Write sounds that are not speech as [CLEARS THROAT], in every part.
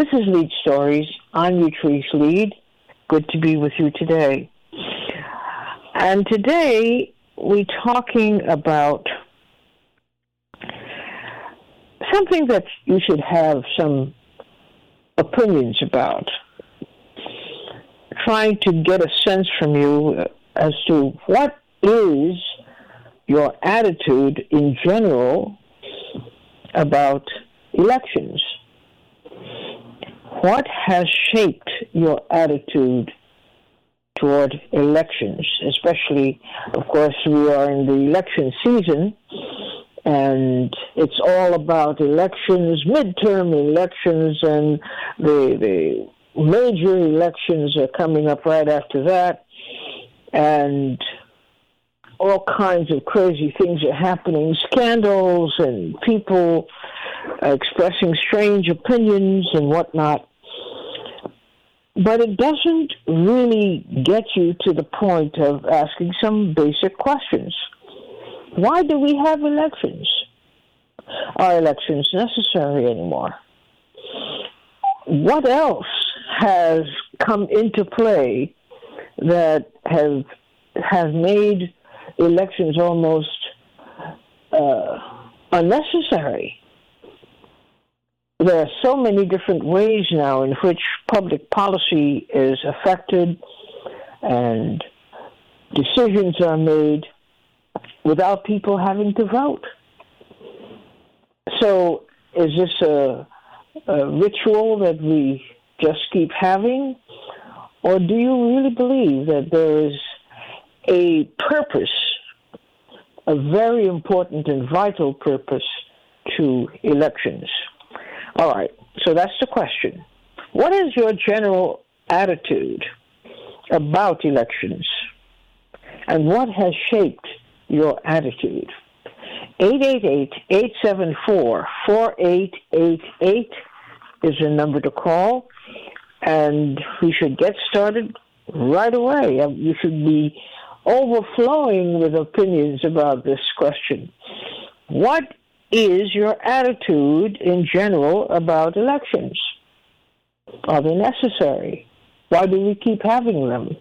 This is Leid Stories. I'm Utrice Leid. Good to be with you today. And today we're talking about something that you should have some opinions about. Trying to get a sense from you as to what is your attitude in general about elections. What has shaped your attitude toward elections, especially, of course, we are in the election season, and it's all about elections, midterm elections, and the, the major elections are coming up right after that, and all kinds of crazy things are happening, scandals and people expressing strange opinions and whatnot. But it doesn't really get you to the point of asking some basic questions. Why do we have elections? Are elections necessary anymore? What else has come into play that have has made elections almost uh, unnecessary? There are so many different ways now in which public policy is affected and decisions are made without people having to vote. So, is this a, a ritual that we just keep having? Or do you really believe that there is a purpose, a very important and vital purpose to elections? All right, so that's the question. What is your general attitude about elections? And what has shaped your attitude? 888-874-4888 is the number to call, and we should get started right away. You should be overflowing with opinions about this question. What is your attitude in general about elections? Are they necessary? Why do we keep having them?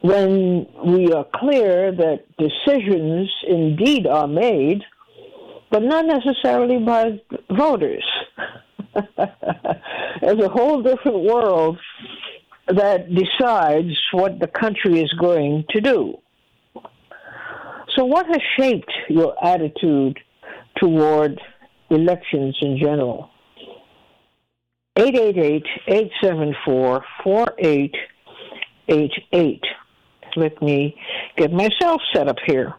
When we are clear that decisions indeed are made, but not necessarily by voters. [LAUGHS] There's a whole different world that decides what the country is going to do. So, what has shaped your attitude toward elections in general? 888-874-4888. Let me get myself set up here.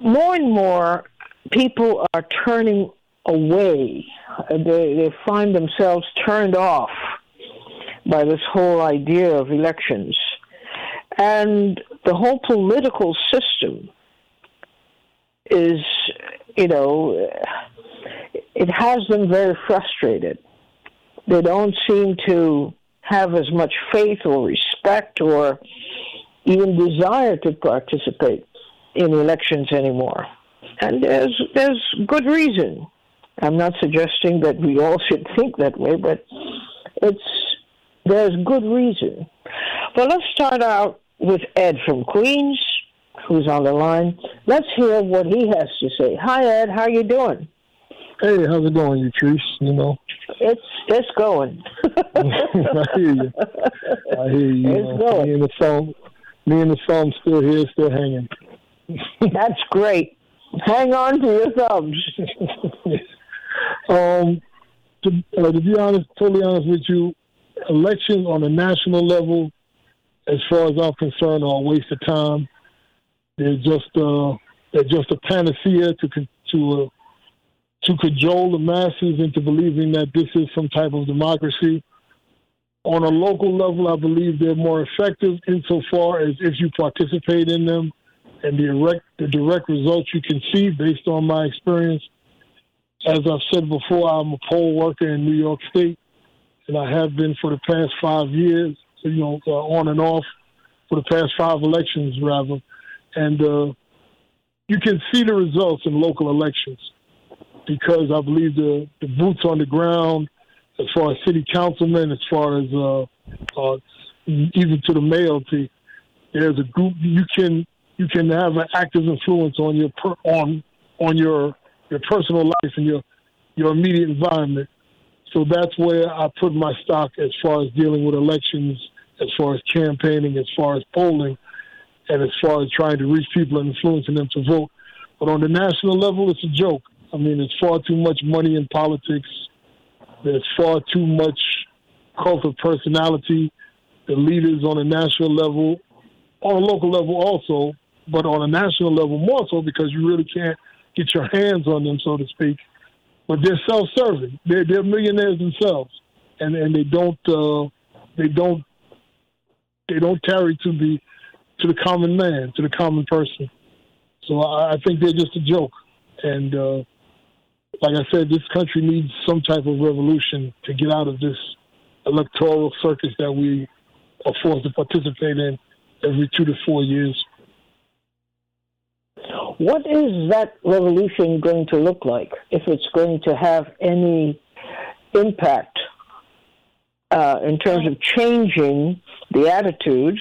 More and more people are turning away. They, they find themselves turned off by this whole idea of elections. And the whole political system is, you know, it has them very frustrated. They don't seem to have as much faith or respect or even desire to participate in elections anymore. And there's there's good reason. I'm not suggesting that we all [LAUGHS] should think that way, but it's there's good reason. Well, let's start out with Ed from Queens, who's on the line. Let's hear what he has to say. Hi, Ed. How you doing? Hey, how's it going, you Trish? You know, it's it's going. [LAUGHS] I hear you. I hear you. It's going. Me and the phone, me and the phone still here, still hanging. [LAUGHS] That's great. Hang on to your thumbs. [LAUGHS] um, to, uh, to be honest, totally honest with you, elections on a national level, as far as I'm concerned, are a waste of time. They're just uh, they're just a panacea to to uh, to cajole the masses into believing that this is some type of democracy. On a local level, I believe they're more effective insofar as if you participate in them and the direct, the direct results you can see based on my experience. As I've said before, I'm a poll worker in New York State, and I have been for the past five years, you know, uh, on and off for the past five elections, rather. And uh, you can see the results in local elections because I believe the, the boots on the ground, as far as city councilmen, as far as uh, uh, even to the mayoralty, there's a group you can you can have an active influence on your per, on on your your personal life and your your immediate environment. So that's where I put my stock as far as dealing with elections, as far as campaigning, as far as polling, and as far as trying to reach people and influencing them to vote. But on the national level, it's a joke. I mean, there's far too much money in politics. There's far too much cult of personality. The leaders on a national level, on a local level also, but on a national level more so because you really can't get your hands on them, so to speak. But they're self-serving. They're, they're millionaires themselves, and and they don't uh, they don't they don't carry to the to the common man, to the common person. So I, I think they're just a joke. And uh, like I said, this country needs some type of revolution to get out of this electoral circus that we are forced to participate in every two to four years. What is that revolution going to look like if it's going to have any impact uh, in terms of changing the attitude,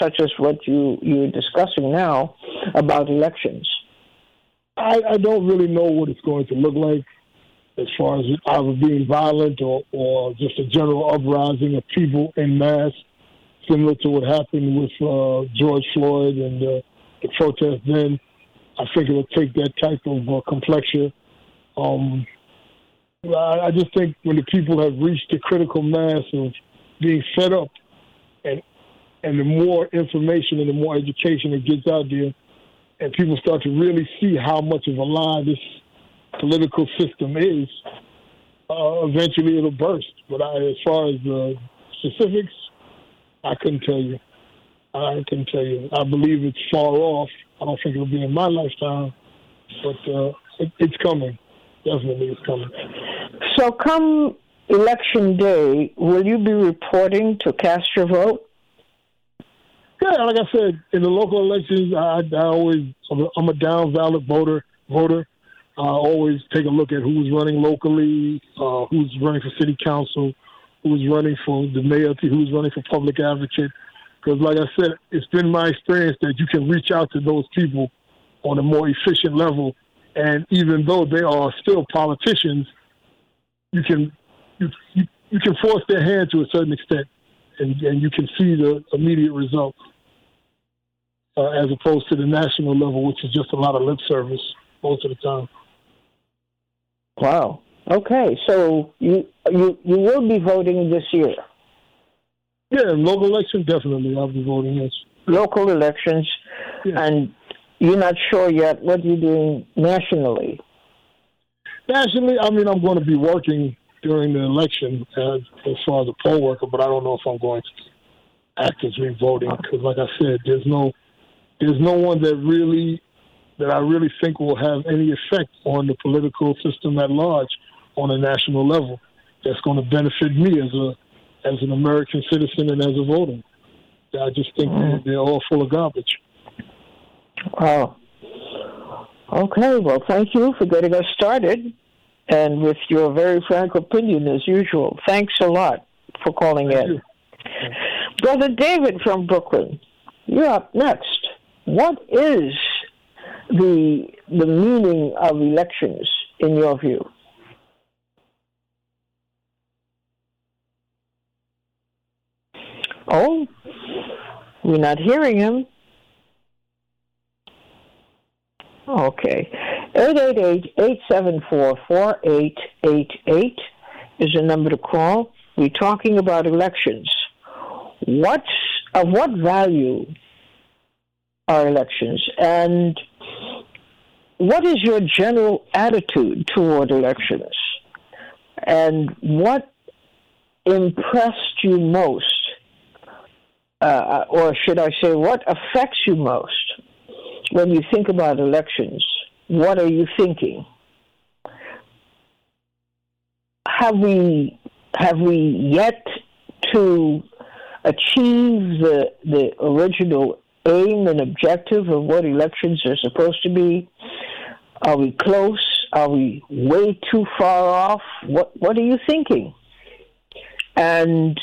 such as what you, you're discussing now about elections? I, I don't really know what it's going to look like as far as either being violent or, or just a general uprising of people in mass, similar to what happened with uh, George Floyd and uh, the protest then. I think it'll take that type of uh, complexion. Um, I, I just think when the people have reached the critical mass of being fed up, and and the more information and the more education that gets out there, and people start to really see how much of a lie this political system is, uh, eventually it'll burst. But I, as far as the specifics, I couldn't tell you. I can tell you. I believe it's far off. I don't think it'll be in my lifetime, but uh, it, it's coming. Definitely, it's coming. So, come election day, will you be reporting to cast your vote? Yeah, like I said, in the local elections, I, I always I'm a down ballot voter. Voter. I always take a look at who's running locally, uh, who's running for city council, who's running for the mayor, who's running for public advocate. Because, like I said, it's been my experience that you can reach out to those people on a more efficient level, and even though they are still politicians, you can you you, you can force their hand to a certain extent, and, and you can see the immediate results. Uh, as opposed to the national level, which is just a lot of lip service most of the time. Wow. Okay, so you you you will be voting this year. Yeah, local election definitely. I'll be voting yes. Local elections, yeah. and you're not sure yet what you're doing nationally. Nationally, I mean, I'm going to be working during the election as, as far as a poll worker, but I don't know if I'm going to actively voting because, like I said, there's no there's no one that really that I really think will have any effect on the political system at large on a national level that's going to benefit me as a as an American citizen and as a voter. I just think mm. they're all full of garbage. Wow. Okay, well, thank you for getting us started and with your very frank opinion as usual. Thanks a lot for calling thank in. You. Brother David from Brooklyn, you're up next. What is the the meaning of elections in your view? Oh, we're not hearing him. Okay. 888-874-4888 is the number to call. We're talking about elections. What's of what value are elections and what is your general attitude toward elections? And what impressed you most uh, or should I say, what affects you most when you think about elections? What are you thinking? Have we have we yet to achieve the the original aim and objective of what elections are supposed to be? Are we close? Are we way too far off? What What are you thinking? And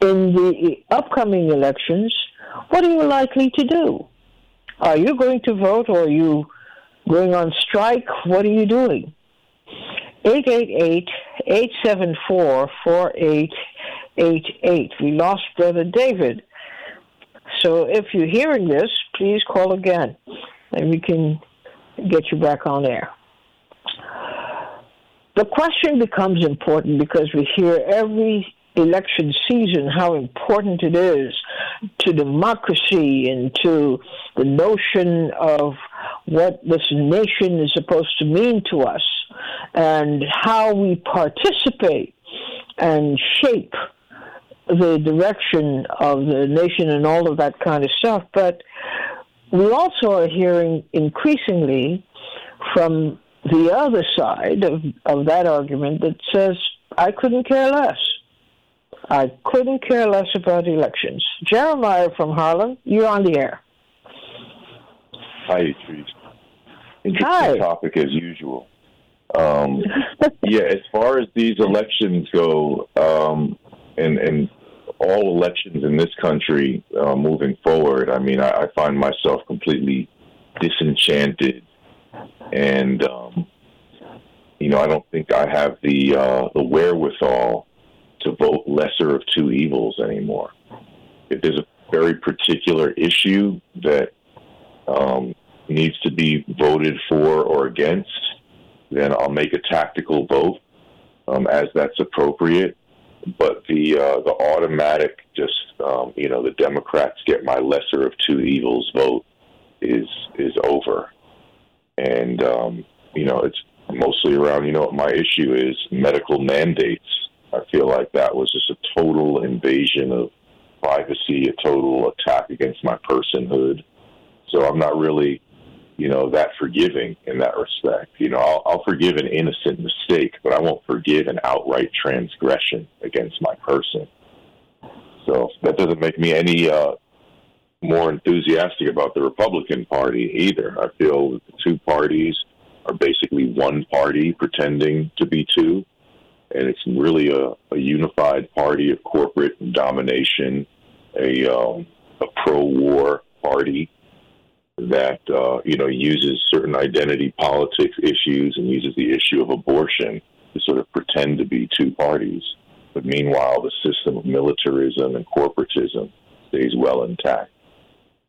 in the upcoming elections, what are you likely to do? Are you going to vote or are you going on strike? What are you doing? 888 874 4888. We lost Brother David. So if you're hearing this, please call again and we can get you back on air. The question becomes important because we hear every election season how important it is to democracy and to the notion of what this nation is supposed to mean to us and how we participate and shape the direction of the nation and all of that kind of stuff. But we also are hearing increasingly from the other side of, of that argument that says, I couldn't care less. I couldn't care less about elections. Jeremiah from Harlem, you're on the air. Hi, Idris. Interesting Hi. topic as usual. Um, yeah, as far as these elections go, um, and and all elections in this country uh, moving forward, I mean, I, I, find myself completely disenchanted, and um, you know, I don't think I have the uh, the wherewithal to vote lesser of two evils anymore. If there's a very particular issue that um, needs to be voted for or against, then I'll make a tactical vote um, as that's appropriate. But the uh, the automatic, just um, you know, the Democrats get my lesser of two evils vote is is over, and um, you know it's mostly around you know what my issue is medical mandates. I feel like that was just a total invasion of privacy, a total attack against my personhood. So I'm not really you know, that forgiving in that respect. You know, I'll, I'll forgive an innocent mistake, but I won't forgive an outright transgression against my person. So that doesn't make me any uh, more enthusiastic about the Republican Party either. I feel that the two parties are basically one party pretending to be two, and it's really a, a unified party of corporate domination, a, um, a pro-war party that uh, you know uses certain identity politics issues and uses the issue of abortion to sort of pretend to be two parties. But meanwhile, the system of militarism and corporatism stays well intact.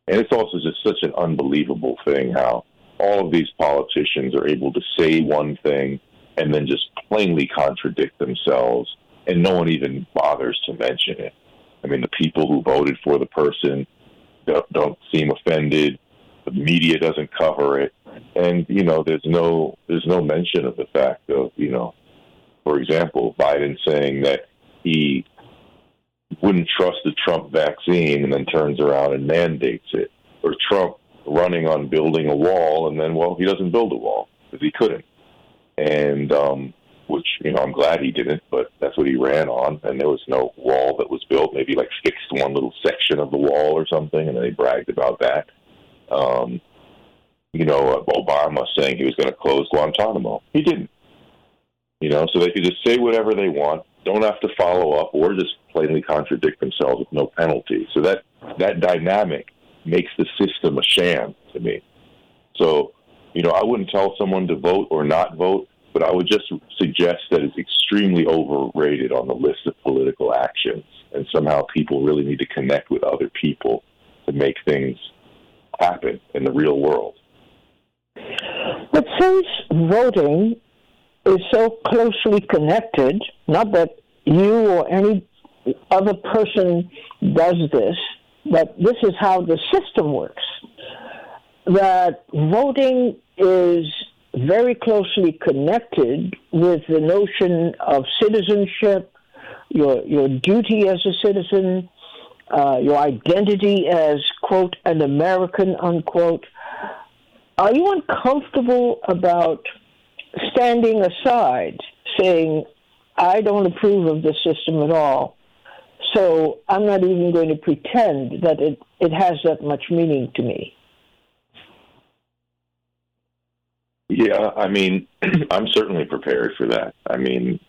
And it's also just such an unbelievable thing how all of these politicians are able to say one thing and then just plainly contradict themselves, and no one even bothers to mention it. I mean, the people who voted for the person don't, don't seem offended. The media doesn't cover it, and you know there's no there's no mention of the fact of you know, for example, Biden saying that he wouldn't trust the Trump vaccine and then turns around and mandates it, or Trump running on building a wall and then well he doesn't build a wall because he couldn't, and um, which you know I'm glad he didn't, but that's what he ran on, and there was no wall that was built. Maybe like fixed one little section of the wall or something, and then they bragged about that um, you know, Obama saying he was going to close Guantanamo. He didn't. You know, so they could just say whatever they want, don't have to follow up, or just plainly contradict themselves with no penalty. So that that dynamic makes the system a sham to me. So, you know, I wouldn't tell someone to vote or not vote, but I would just suggest that it's extremely overrated on the list of political actions, and somehow people really need to connect with other people to make things happen in the real world. But since voting is so closely connected, not that you or any other person does this, but this is how the system works, that voting is very closely connected with the notion of citizenship, your, your duty as a citizen, uh, your identity as, quote, an American, unquote. Are you uncomfortable about standing aside, saying, I don't approve of the system at all, so I'm not even going to pretend that it, it has that much meaning to me? Yeah, I mean, [CLEARS THROAT] I'm certainly prepared for that. I mean,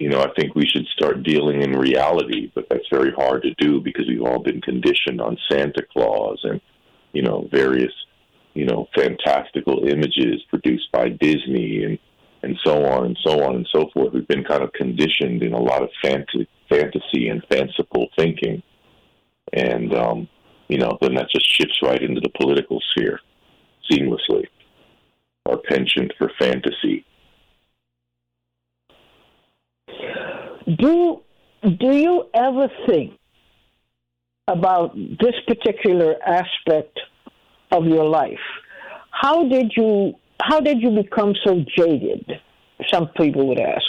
you know, I think we should start dealing in reality, but that's very hard to do because we've all been conditioned on Santa Claus and, you know, various, you know, fantastical images produced by Disney and, and so on and so on and so forth. We've been kind of conditioned in a lot of fantasy, fantasy and fanciful thinking. And, um, you know, then that just shifts right into the political sphere seamlessly. Our penchant for fantasy Do do you ever think about this particular aspect of your life? How did you how did you become so jaded? Some people would ask.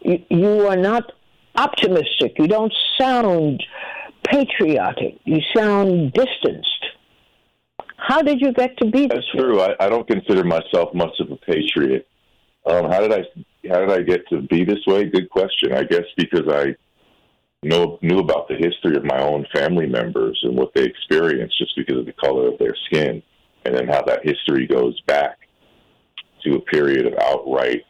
You, you are not optimistic. You don't sound patriotic. You sound distanced. How did you get to be? That's true. I, I, don't consider myself much of a patriot. Um, how did I how did I get to be this way? Good question. I guess because I know knew about the history of my own family members and what they experienced just because of the color of their skin, and then how that history goes back to a period of outright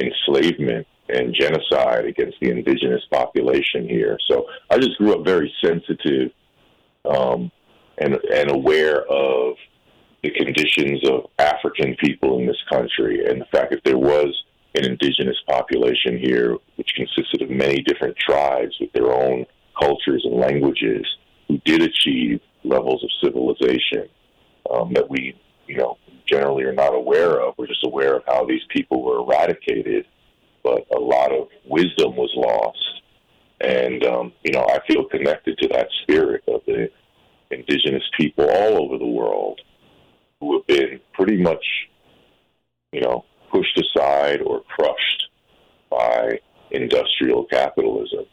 enslavement and genocide against the indigenous population here. So I just grew up very sensitive um, and and aware of the conditions of African people in this country and the fact that there was an indigenous population here, which consisted of many different tribes with their own cultures and languages, who did achieve levels of civilization um, that we, you know, generally are not aware of. We're just aware of how these people were eradicated, but a lot of wisdom was lost. And, um, you know, I feel connected to that spirit of the indigenous people all over the world who have been pretty much, you know, pushed aside or crushed by industrial capitalism.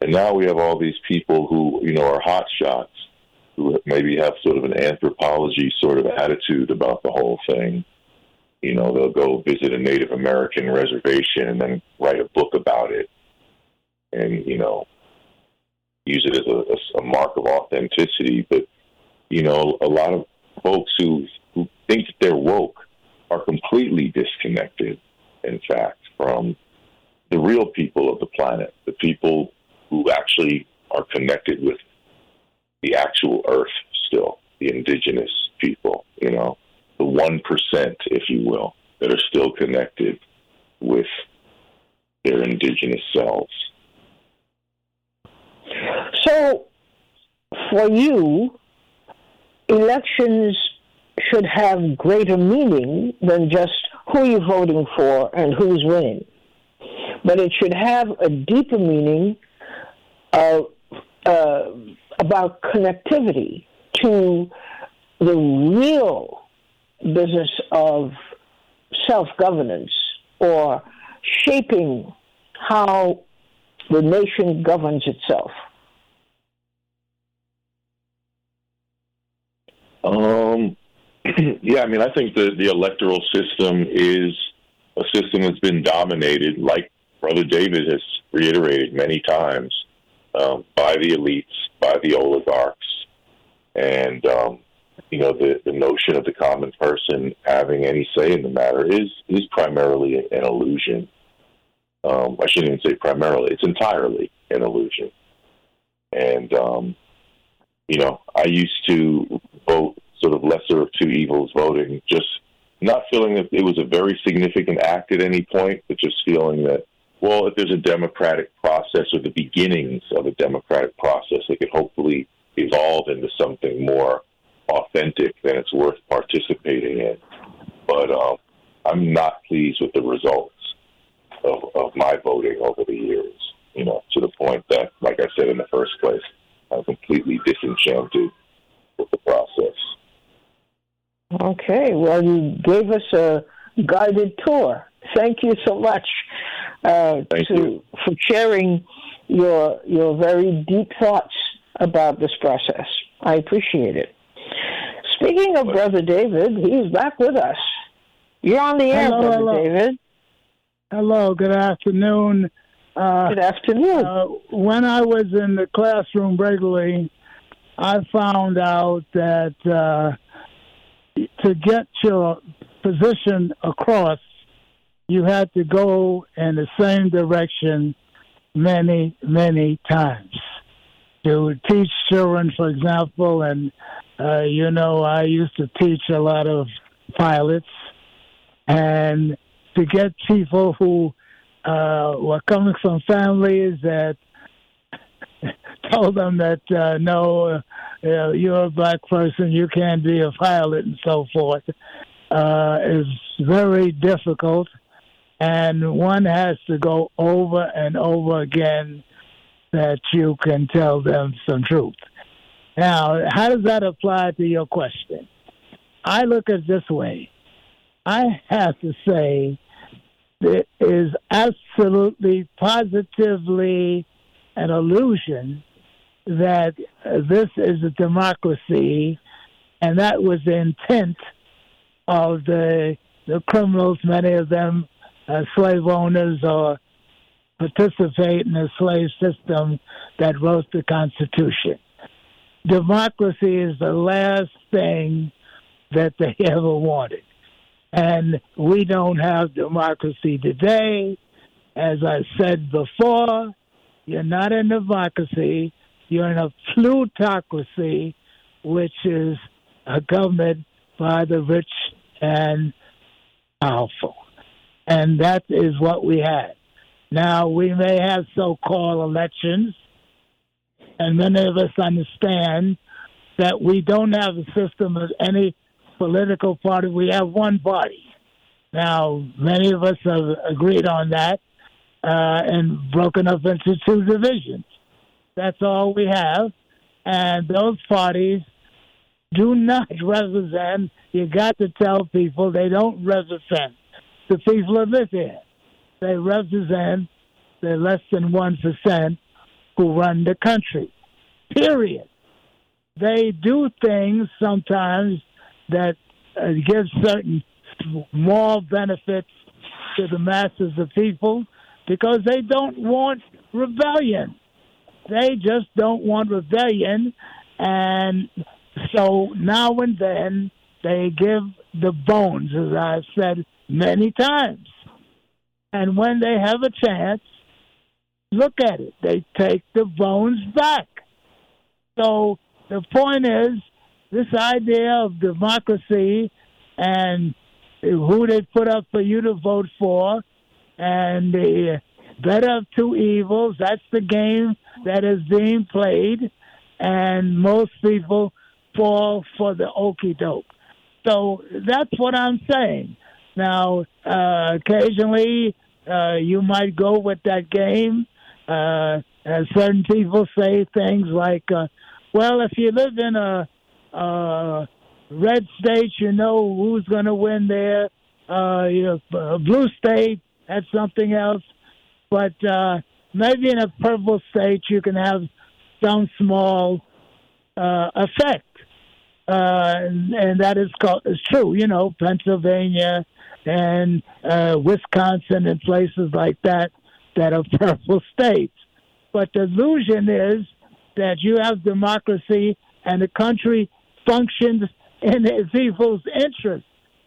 And now we have all these people who, you know, are hotshots, who maybe have sort of an anthropology sort of attitude about the whole thing. You know, they'll go visit a Native American reservation and then write a book about it and, you know, use it as a, a mark of authenticity. But, you know, a lot of folks who, who think that they're woke are completely disconnected, in fact, from the real people of the planet, the people who actually are connected with the actual earth still, the indigenous people, you know, the 1%, if you will, that are still connected with their indigenous selves. So, for you, elections should have greater meaning than just who you're voting for and who's winning. But it should have a deeper meaning uh, uh, about connectivity to the real business of self governance or shaping how the nation governs itself. Um, [CLEARS THROAT] yeah, I mean, I think the, the electoral system is a system that's been dominated, like Brother David has reiterated many times, um, by the elites, by the oligarchs, and um, you know the the notion of the common person having any say in the matter is is primarily an illusion. Um, I shouldn't even say primarily; it's entirely an illusion. And um, you know, I used to vote sort of lesser of two evils voting, just not feeling that it was a very significant act at any point, but just feeling that, well, if there's a democratic process or the beginnings of a democratic process that could hopefully evolve into something more authentic, then it's worth participating in. But um, I'm not pleased with the results of, of my voting over the years, you know, to the point that, like I said in the first place, I'm completely disenchanted with the process. Okay, well, you gave us a guided tour. Thank you so much uh, Thank to, you. for sharing your your very deep thoughts about this process. I appreciate it. Speaking of Brother David, he's back with us. You're on the air, hello, Brother hello. David. Hello, good afternoon. Uh, good afternoon. Uh, when I was in the classroom regularly, I found out that uh, to get your position across, you had to go in the same direction many, many times. To teach children, for example, and uh, you know, I used to teach a lot of pilots, and to get people who uh, were coming from families that [LAUGHS] told them that uh, no, uh, you're a black person, you can't be a pilot, and so forth, uh, is very difficult. And one has to go over and over again that you can tell them some truth. Now, how does that apply to your question? I look at it this way. I have to say is absolutely positively an illusion that this is a democracy, and that was the intent of the the criminals, many of them uh, slave owners or participate in the slave system that wrote the Constitution. Democracy is the last thing that they [LAUGHS] ever wanted. And we don't have democracy today. As I said before, you're not in democracy, you're in a plutocracy, which is a government by the rich and powerful. And that is what we had. Now, we may have so called elections, and many of us understand that we don't have a system of any political party. We have one party. Now, many of us have agreed on that uh, and broken up into two divisions. That's all we have. And those parties do not [LAUGHS] represent, you got to tell people they don't represent the people of this here. They represent the less than 1% who run the country. Period. They do things sometimes that uh, give certain more benefits to the masses of people because they don't want rebellion. They just don't want rebellion. And so now and then they give the bones, as I've said many times. And when they have a chance, look at it. They take the bones back. So the point is, this idea of democracy and who they put up for you to vote for and the better of two evils, that's the game that is being played. And most people fall for the okey doke. So that's what I'm saying. Now, uh, occasionally uh, you might go with that game. Uh, certain people say things like, uh, well, if you live in a, a red state, you know who's going to win there. Uh, you know, blue state, that's something else. But uh, maybe in a purple state, you can have some small uh, effect. Uh, and, and that is called, is true. You know, Pennsylvania, and uh, Wisconsin and places like that that are [LAUGHS] purple states. But the illusion is that you have democracy and the country functions in its people's interest.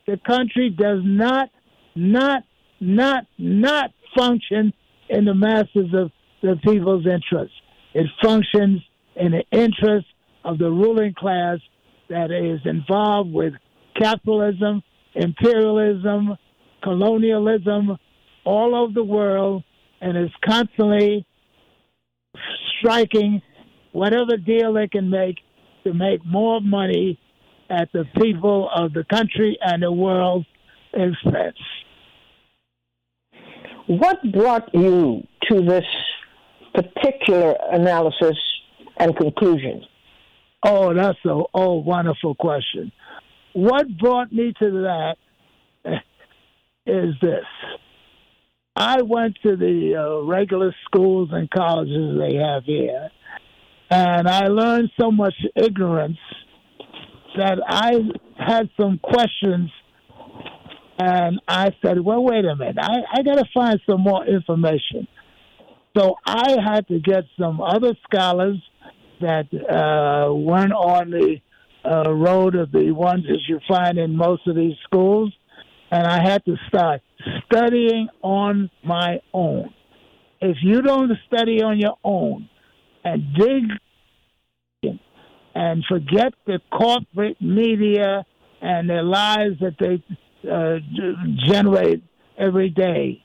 The country does not, not, not, not function in the masses of the people's interest. It functions in the interest of the ruling class that is involved with capitalism imperialism, colonialism all over the world, and is constantly striking whatever deal they can make to make more money at the people of the country and the world's expense. What brought you to this particular analysis and conclusion? Oh, that's a oh wonderful question. What brought me to that [LAUGHS] is this. I went to the uh, regular schools and colleges they have here, and I learned so much ignorance that I had some questions, and I said, "Well, wait a minute. I, I got to find some more information." So I had to get some other scholars that uh, weren't on the uh, road of the ones that you find in most of these schools. and I had to start studying on my own. If you don't study on your own and dig and forget the corporate media and the lies that they uh, generate every day,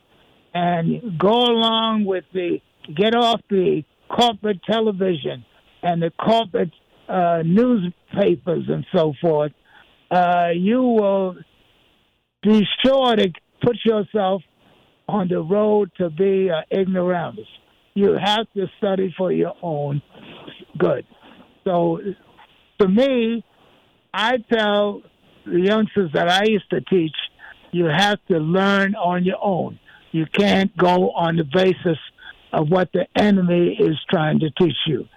and go along with the get off the corporate television and the corporate uh, newspapers and so forth, uh, you will be sure to put yourself on the road to be uh, ignoramus. You have to study for your own good. So, to me, I tell the youngsters that I used to teach, you have to learn on your own. You can't go on the basis of what the enemy is trying to teach you.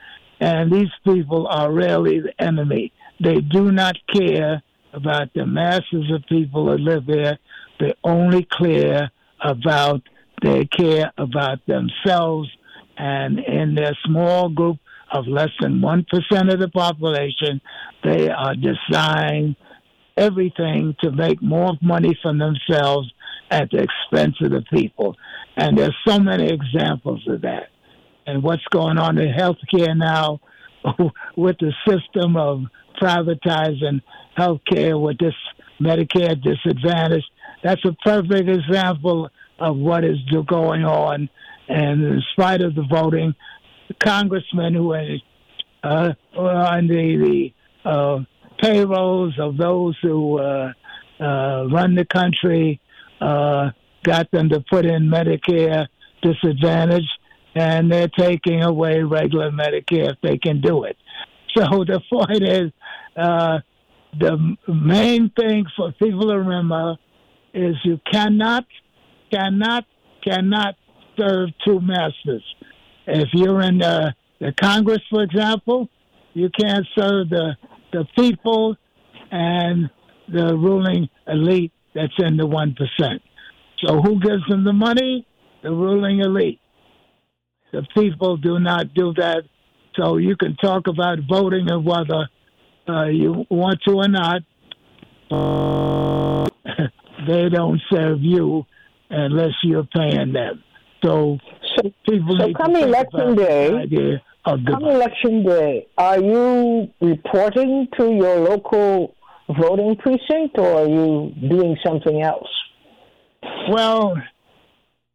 And these people are really the enemy. They do not care about the masses of people that live there. They only care about they care about themselves and in their small group of less than 1% of the population, they are designed everything to make more money for themselves at the expense of the people. And there's so many examples of that. And what's going on in healthcare now [LAUGHS] with the system of privatizing healthcare with this Medicare disadvantage, that's a perfect example of what is going on. And in spite of the voting, the congressmen who are uh, on the, the uh, payrolls of those who uh, uh, run the country uh, got them to put in Medicare disadvantage, and they're taking away regular Medicare if they can do it. So [LAUGHS] the point is, uh, the main thing for people to remember is you cannot, cannot, cannot serve two masters. If you're in the, the Congress, for example, you can't serve the the people and the ruling elite that's in the 1%. So who gives them the money? The ruling elite. The people do not do that. So you can talk about voting and whether uh, you want to or not. [LAUGHS] they don't serve you unless you're paying them. So, so so come election day, Come election day, are you reporting to your local voting precinct or are you doing something else? Well,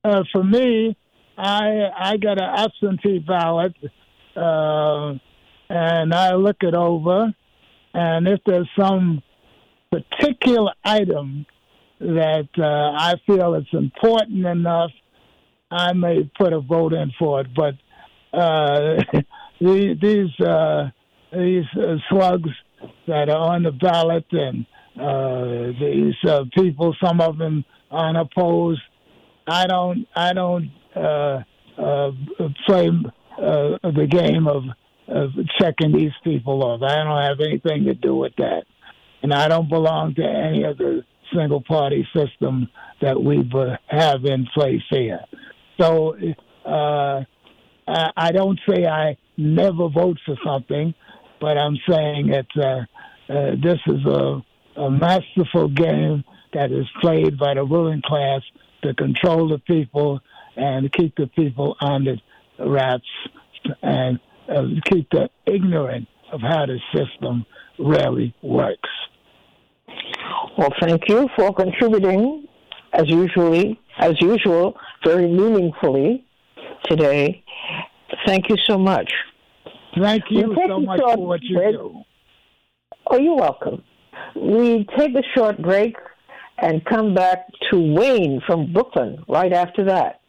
uh, for me, I I got an absentee ballot, uh, and I look it over, and if there's some particular item that uh, I feel is important enough, I may put a vote in for it. But uh, [LAUGHS] these uh, these uh, slugs that are on the ballot and uh, these uh, people, some of them unopposed. I don't I don't play uh, the game of, of checking these people off. I don't have anything to do with that, and I don't belong to any of the single party system that we have in place here. So. Uh, I don't say I never vote for something, but I'm saying that uh, uh, this is a, a masterful game that is played by the ruling class to control the people and keep the people on the rats and uh, keep them ignorant of how the system really works. Well, thank you for contributing, as usually, as usual, very meaningfully today. Thank you so much. Thank you so much for what you break. do. Oh, you're welcome. We take a short break and come back to Wayne from Brooklyn right after that.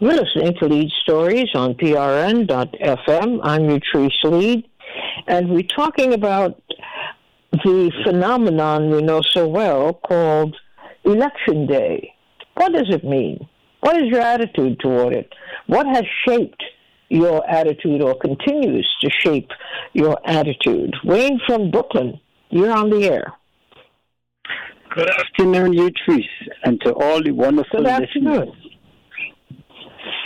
You're listening to Leid Stories on PRN.FM. I'm Utrice Leid, and we're talking about the phenomenon we know so well called Election Day. What does it mean? What is your attitude toward it? What has shaped your attitude or continues to shape your attitude? Wayne from Brooklyn, you're on the air. Good afternoon, Utrice, and to all the wonderful Good afternoon. listeners.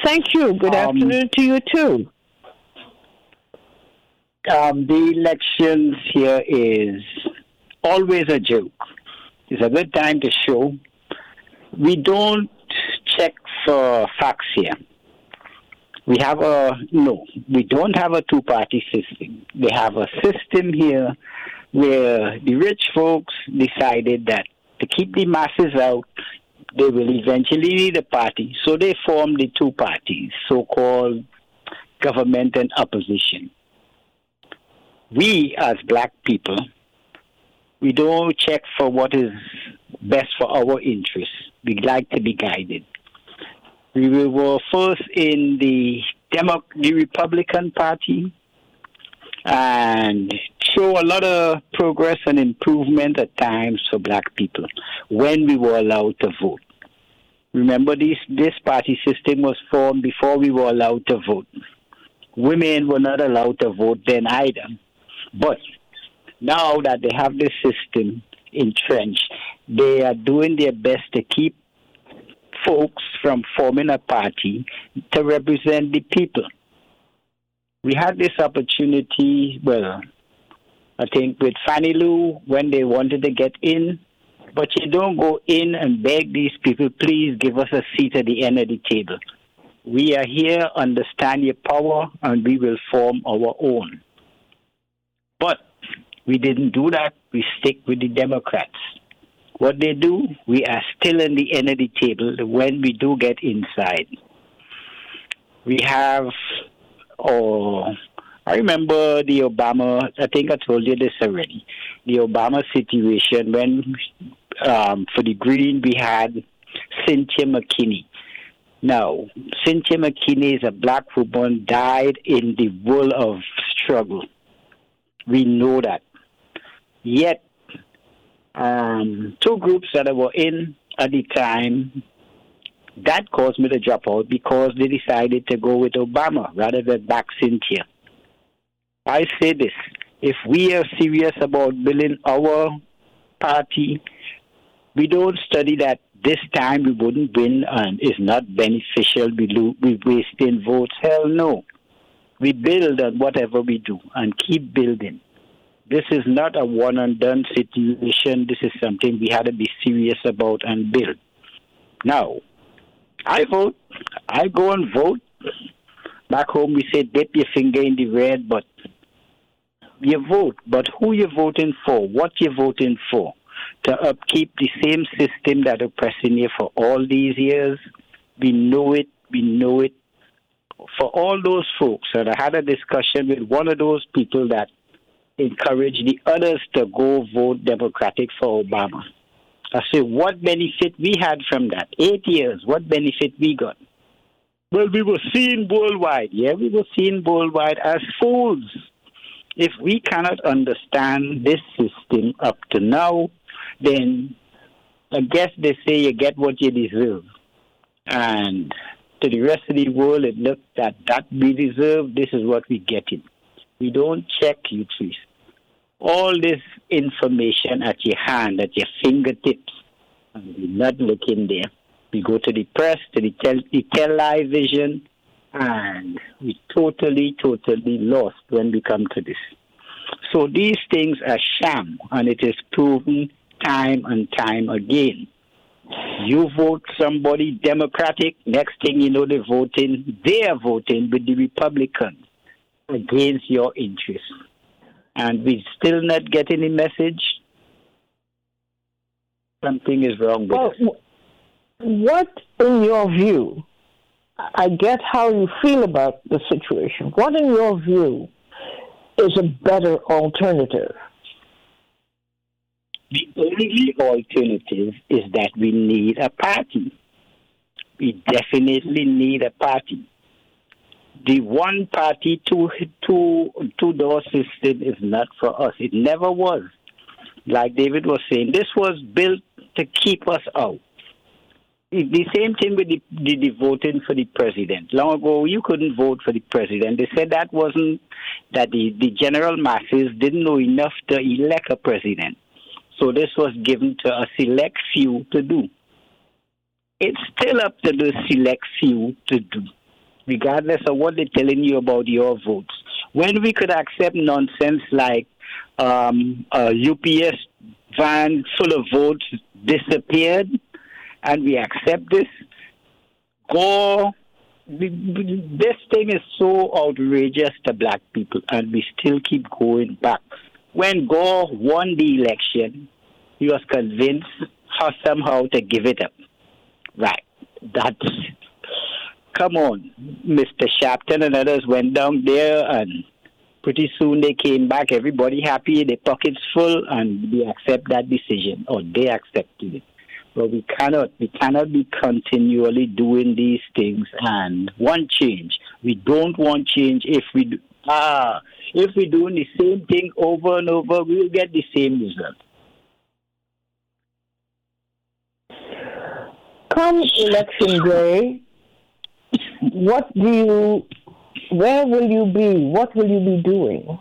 Thank you. Good Um, afternoon to you too. Um, the elections here is always a joke. It's a good time to show. We don't check for facts here. We have a no. We don't have a two-party system. We have a system here where the rich folks decided that to keep the masses out, they will eventually need a party. So they formed the two parties, so-called government and opposition. We, as black people, we don't check for what is best for our interests. We like to be guided. We were first in the Demo- the Republican Party and show a lot of progress and improvement at times for black people when we were allowed to vote. Remember, this, this party system was formed before we were allowed to vote. Women were not allowed to vote then either. But now that they have this system entrenched, they are doing their best to keep folks from forming a party to represent the people. We had this opportunity, well, I think with Fannie Lou when they wanted to get in, but you don't go in and beg these people, please give us a seat at the end of the table. We are here, understand your power, and we will form our own. But we didn't do that. We stick with the Democrats. What they do, we are still in the end of the table when we do get inside. We have, oh, I remember the Obama, I think I told you this already, the Obama situation when um, for the Green we had Cynthia McKinney. Now, Cynthia McKinney is a black woman, died in the world of struggle. We know that. Yet, um, two groups that were in at the time, that caused me to drop out because they decided to go with Obama rather than back Cynthia. I say this if we are serious about building our party, we don't study that this time we wouldn't win and it's not beneficial, we, lo- we wasting votes. Hell no. We build on whatever we do and keep building. This is not a one and done situation. This is something we had to be serious about and build. Now, I vote. I go and vote. Back home, we say dip your finger in the red, but you vote. But who you voting for? What you voting for? To upkeep the same system that oppressing you for all these years? We know it. We know it. For all those folks, and I had a discussion with one of those people that encourage the others to go vote Democratic for Obama. I say, what benefit we had from that? Eight years, what benefit we got? Well, we were seen worldwide. Yeah, we were seen worldwide as fools. If we cannot understand this system up to now, then I guess they say you get what you deserve. And to the rest of the world, it looks at that we deserve, this is what we get it. We don't check you, trees. All this information at your hand, at your fingertips, and we're not looking there. We go to the press, to the, tel- the television, and we totally, totally lost when we come to this. So these things are sham, and it is proven time and time again. You vote somebody Democratic, next thing you know, they're voting, they are voting with the Republicans against your interests. And we still not getting the message. Something is wrong with Well, us. what, in your view, I get how you feel about the situation. What, in your view, is a better alternative? The only alternative is that we need a party. We definitely need a party. The one party, two, two, two door system is not for us. It never was. Like David was saying, this was built to keep us out. The same thing with the, the, the voting for the president. Long ago, you couldn't vote for the president. They said that wasn't that the, the general masses didn't know enough to elect a president. So this was given to a select few to do. It's still up to the select few to do, regardless of what they're telling you about your votes. When we could accept nonsense like um, a UPS van full of votes disappeared, and we accept this, Gore this thing is so outrageous to black people, and we still keep going back. When Gore won the election, he was convinced somehow to give it up. Right. That's come on. Mr. Sharpton and others went down there and pretty soon they came back, everybody happy, their pockets full, and we accept that decision, or they accepted it. But we cannot, we cannot be continually doing these things and want change. We don't want change if we do, ah, if we're doing the same thing over and over, we'll get the same result. Come election day, what do you, where will you be? What will you be doing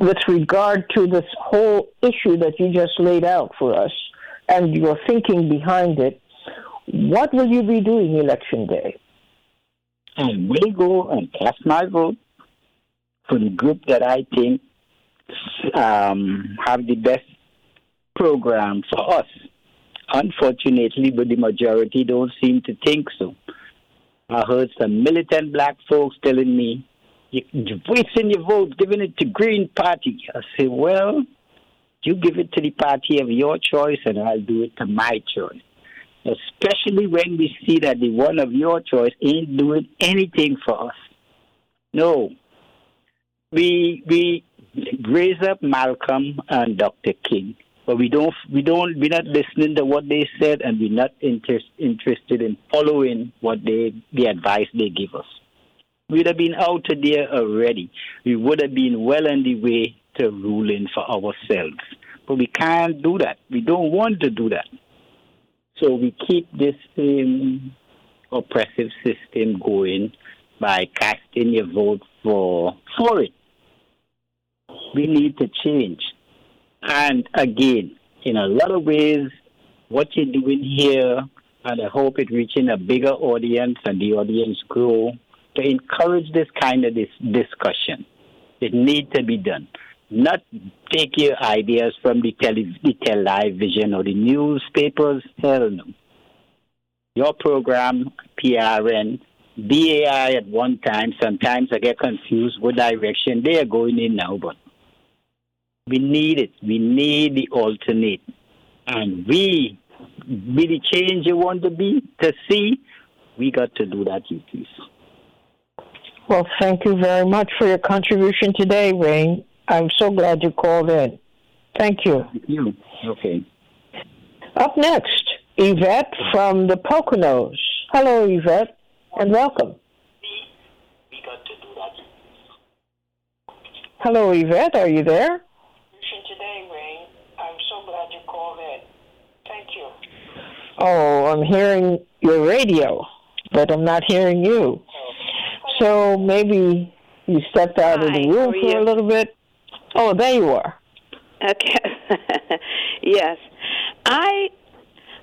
with regard to this whole issue that you just laid out for us and your thinking behind it? What will you be doing election day? I will go and cast my vote for the group that I think um, have the best program for us. Unfortunately, but the majority don't seem to think so. I heard some militant black folks telling me, you're wasting your vote giving it to Green Party. I say, well, you give it to the party of your choice and I'll do it to my choice. Especially when we see that the one of your choice ain't doing anything for us. No, we we raise up Malcolm and Dr. King, but we don't we don't we're not listening to what they said, and we're not inter- interested in following what they the advice they give us. We'd have been out there already. We would have been well on the way to ruling for ourselves, but we can't do that. We don't want to do that. So we keep this same oppressive system going by casting your vote for for it we need to change. And again, in a lot of ways, what you're doing here, and I hope it reaching a bigger audience and the audience grow to encourage this kind of this discussion. It needs to be done. Not take your ideas from the, tele- the television or the newspapers. Hell no. Your program, PRN, BAI at one time, sometimes I get confused what direction they are going in now, but we need it. We need the alternate. And we, be the change you want to be, to see, we got to do that, you please. Well, thank you very much for your contribution today, Wayne. I'm so glad you called in. Thank you. Thank you. Okay. Up next, Yvette from the Poconos. Hello, Yvette, and welcome. We got to do that. Hello, Yvette. Are you there? today, Ray. I'm so glad you called in. Thank you. Oh, I'm hearing your radio, but I'm not hearing you. So maybe you stepped out Hi, of the room for a little bit. Oh, there you are. Okay. [LAUGHS] yes. I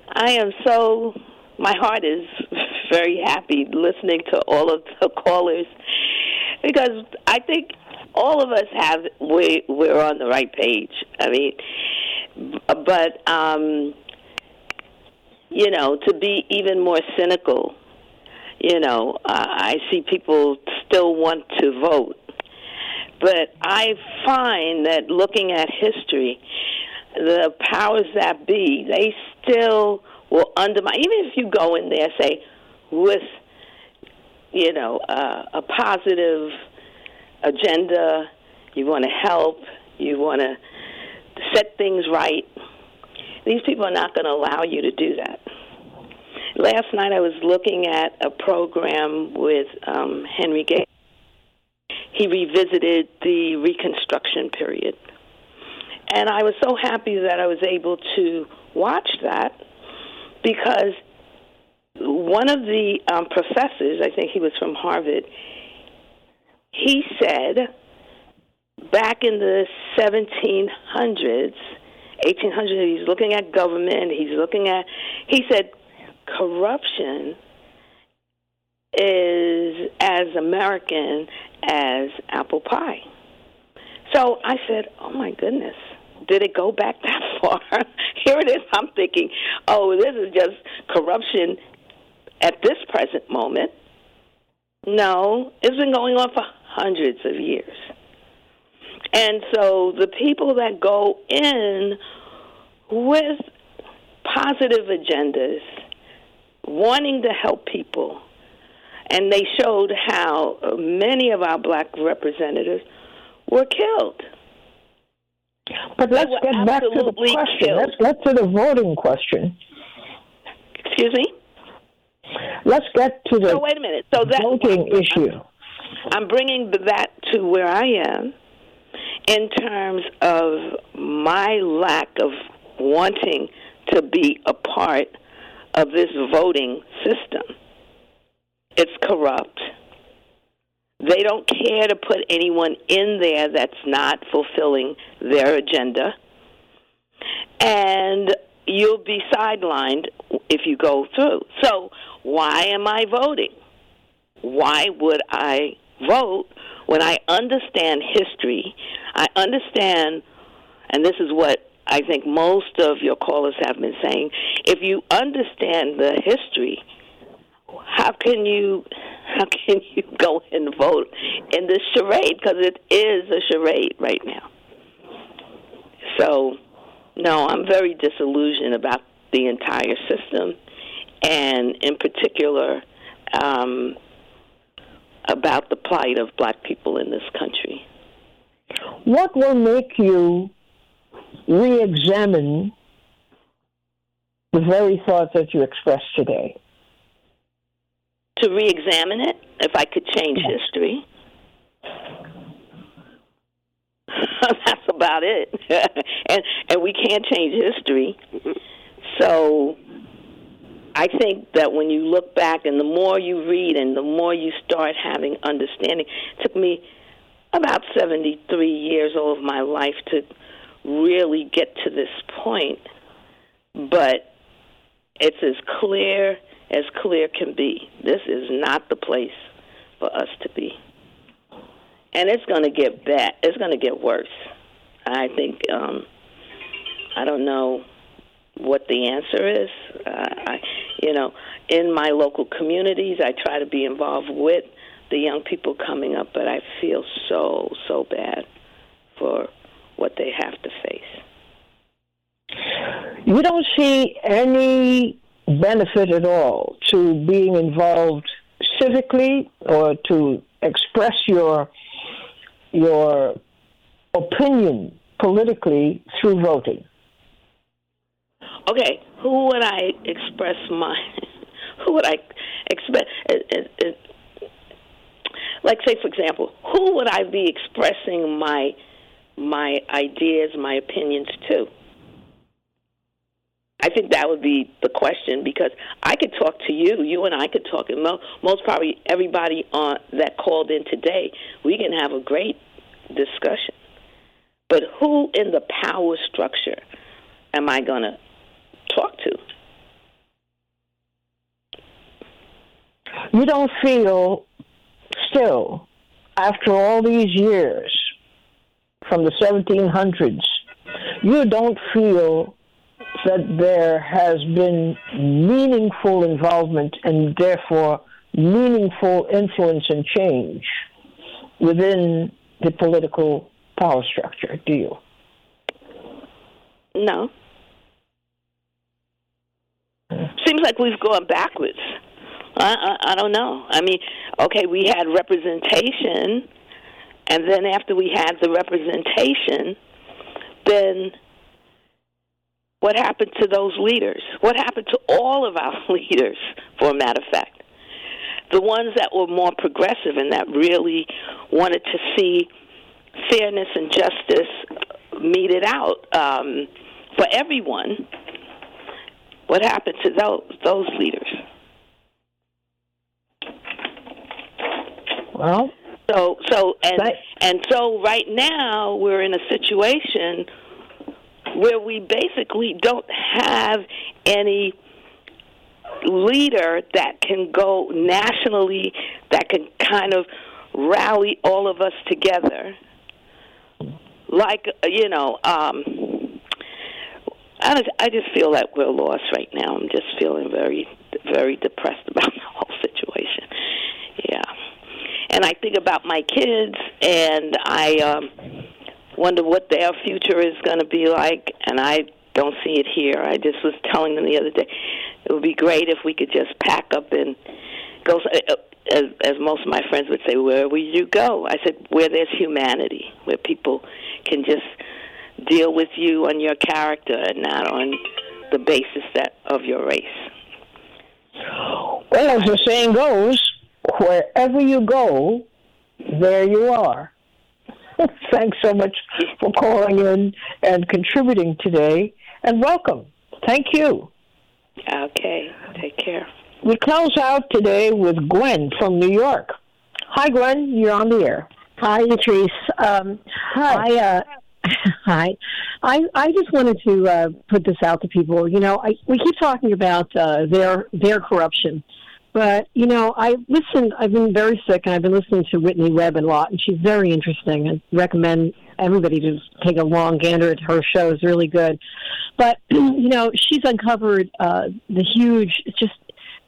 I am so my heart is [LAUGHS] very happy listening to all of the callers because I think all of us have we we're on the right page. I mean, but um, you know, to be even more cynical, you know, uh, I see people still want to vote, but I find that looking at history, the powers that be, they still will undermine. Even if you go in there, say, with you know, uh, a positive agenda, you want to help, you want to set things right. These people are not going to allow you to do that. Last night I was looking at a program with um, Henry Gates. He revisited the Reconstruction period. And I was so happy that I was able to watch that because one of the um, professors, I think he was from Harvard, he said back in the 1700s, 1800s, he's looking at government, he's looking at, he said, corruption is as American as apple pie. So I said, oh my goodness, did it go back [LAUGHS] that far? Here it is. I'm thinking, oh, this is just corruption at this present moment. No, it's been going on for hundreds of years. And so the people that go in with positive agendas, wanting to help people, and they showed how uh, many of our black representatives were killed. But let's get back to the question. Let's get to the voting question. Excuse me? Let's get to the so wait a minute. So that, voting issue. I'm bringing that to where I am in terms of my lack of wanting to be a part of this voting system. It's corrupt. They don't care to put anyone in there that's not fulfilling their agenda. And you'll be sidelined if you go through. So, why am I voting? Why would I vote when I understand history? I understand, and this is what I think most of your callers have been saying. If you understand the history, how can you how can you [LAUGHS] go and vote in this charade? Because it is a charade right now. So, no, I'm very disillusioned about the entire system, and in particular, um, about the plight of black people in this country. What will make you re examine the very thoughts that you expressed today? To re examine it, if I could change yes. history. [LAUGHS] That's about it. [LAUGHS] and and we can't change history. So I think that when you look back and the more you read and the more you start having understanding, it took me about 73 years of my life to really get to this point. But it's as clear as clear can be. This is not the place for us to be. And it's going to get bad. It's going to get worse. I think, um, I don't know what the answer is. Uh, I, you know, in my local communities, I try to be involved with the young people coming up, but I feel so so bad for what they have to face. You don't see any benefit at all to being involved civically or to express your your opinion politically through voting. Okay, who would I express my? [LAUGHS] Who would I expect? It, it, it, like, say, for example, who would I be expressing my my ideas, my opinions too? I think that would be the question because I could talk to you, you and I could talk, and most probably everybody on that called in today, we can have a great discussion. But who in the power structure am I going to talk to? You don't feel still, after all these years, from the 1700s, you don't feel that there has been meaningful involvement and therefore meaningful influence and change within the political power structure, do you? No. Seems like we've gone backwards. I, I, I don't know. I mean, okay, we had representation, and then after we had the representation, then what happened to those leaders? What happened to all of our [LAUGHS] leaders, for a matter of fact? The ones that were more progressive and that really wanted to see fairness and justice meted out um, for everyone. What happened to those those leaders? Well, so so and and so right now we're in a situation where we basically don't have any leader that can go nationally that can kind of rally all of us together like you know um I just, I just feel that we're lost right now. I'm just feeling very, very depressed about the whole situation. Yeah, and I think about my kids, and I um, wonder what their future is going to be like. And I don't see it here. I just was telling them the other day, it would be great if we could just pack up and go. Uh, as, as most of my friends would say, where will you go? I said, where there's humanity, where people can just deal with you on your character and not on the basis that of your race. Well, as the saying goes, wherever you go, there you are. [LAUGHS] Thanks so much for calling in and contributing today, and welcome. Thank you. Okay, take care. We close out today with Gwen from New York. Hi, Gwen. You're on the air. Hi, Latrice. Um, Hi. I, uh, [LAUGHS] Hi. I I just wanted to uh, put this out to people. You know, I, we keep talking about uh, their their corruption, but you know, I listened. I've been very sick, and I've been listening to Whitney Webb a lot, and she's very interesting. I recommend everybody to take a long gander at her show. It's really good. But [CLEARS THROAT] you know, she's uncovered uh, the huge, just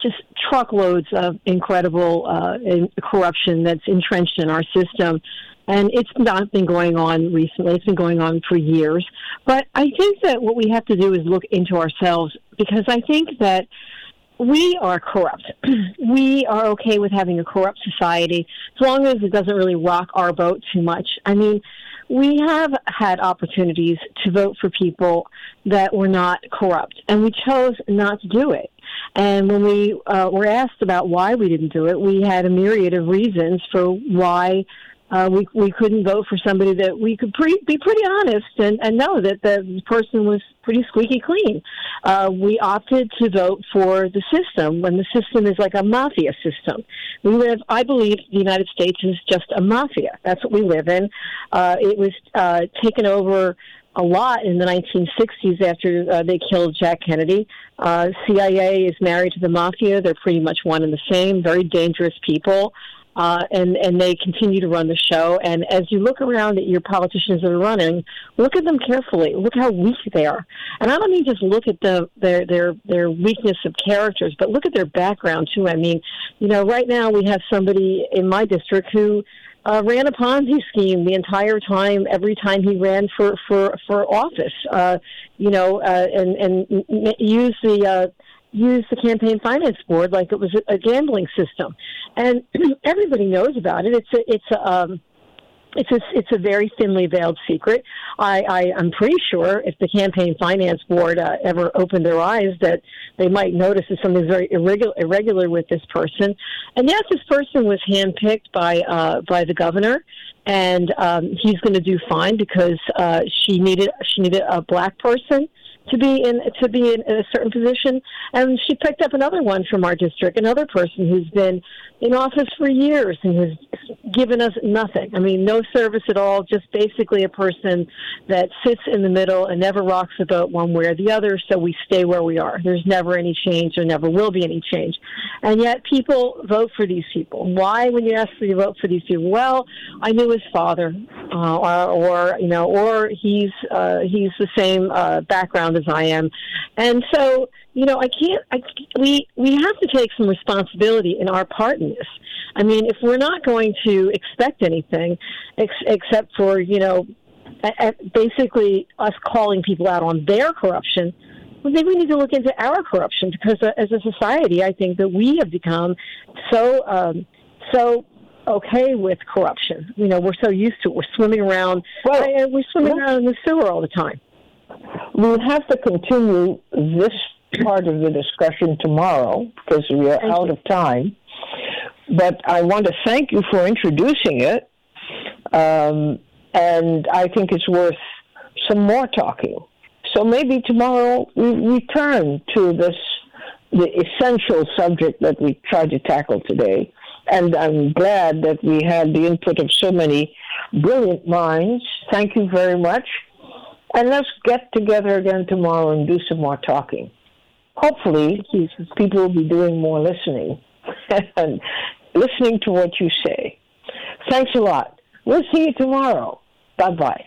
just truckloads of incredible uh, corruption that's entrenched in our system. And it's not been going on recently. It's been going on for years. But I think that what we have to do is look into ourselves because I think that we are corrupt. [CLEARS THROAT] we are okay with having a corrupt society as long as it doesn't really rock our boat too much. I mean, we have had opportunities to vote for people that were not corrupt, and we chose not to do it. And when we uh, were asked about why we didn't do it, we had a myriad of reasons for why uh, we we couldn't vote for somebody that we could pre- be pretty honest and, and know that the person was pretty squeaky clean. Uh, we opted to vote for the system when the system is like a mafia system. We live, I believe, the United States is just a mafia. That's what we live in. Uh, it was uh, taken over a lot in the 1960s after uh, they killed Jack Kennedy. Uh, CIA is married to the mafia. They're pretty much one and the same. Very dangerous people uh, and and they continue to run the show. And as you look around at your politicians that are running, look at them carefully. Look how weak they are. And I don't mean just look at the their their their weakness of characters, but look at their background too. I mean, you know, right now we have somebody in my district who. Uh, ran a Ponzi scheme the entire time. Every time he ran for for for office, uh, you know, uh, and and used the uh, use the campaign finance board like it was a gambling system, and [CLEARS THROAT] everybody knows about it. It's a it's a um, it's a it's a very thinly veiled secret. I, I I'm pretty sure if the campaign finance board uh, ever opened their eyes that they might notice that something's very irregular irregular with this person. And yes, this person was handpicked by uh, by the governor, and um, he's going to do fine because uh, she needed she needed a black person to be in to be in a certain position. And she picked up another one from our district, another person who's been in office for years and has given us nothing. I mean, no service at all. Just basically a person that sits in the middle and never rocks the boat one way or the other. So we stay where we are. There's never any change. There never will be any change. And yet people vote for these people. Why, when you ask for to vote for these people? Well, I knew his father, uh, or, or you know, or he's uh, he's the same uh, background as I am. And so, you know, I can't, I, we, we have to take some responsibility in our part in this. I mean, if we're not going to expect anything ex- except for, you know, a, a basically us calling people out on their corruption, well, maybe we need to look into our corruption because uh, as a society, I think that we have become so, um, so okay with corruption. You know, we're so used to it. We're swimming around. Well, we're swimming around in the sewer all the time. we'll have to continue this part of the discussion tomorrow because we are thank out you. of time. But I want to thank you for introducing it. Um, and I think it's worth some more talking. So maybe tomorrow we return to this the essential subject that we tried to tackle today. And I'm glad that we had the input of so many brilliant minds. Thank you very much. And let's get together again tomorrow and do some more talking. Hopefully, people will be doing more listening [LAUGHS] and listening to what you say. Thanks a lot. We'll see you tomorrow. Bye bye.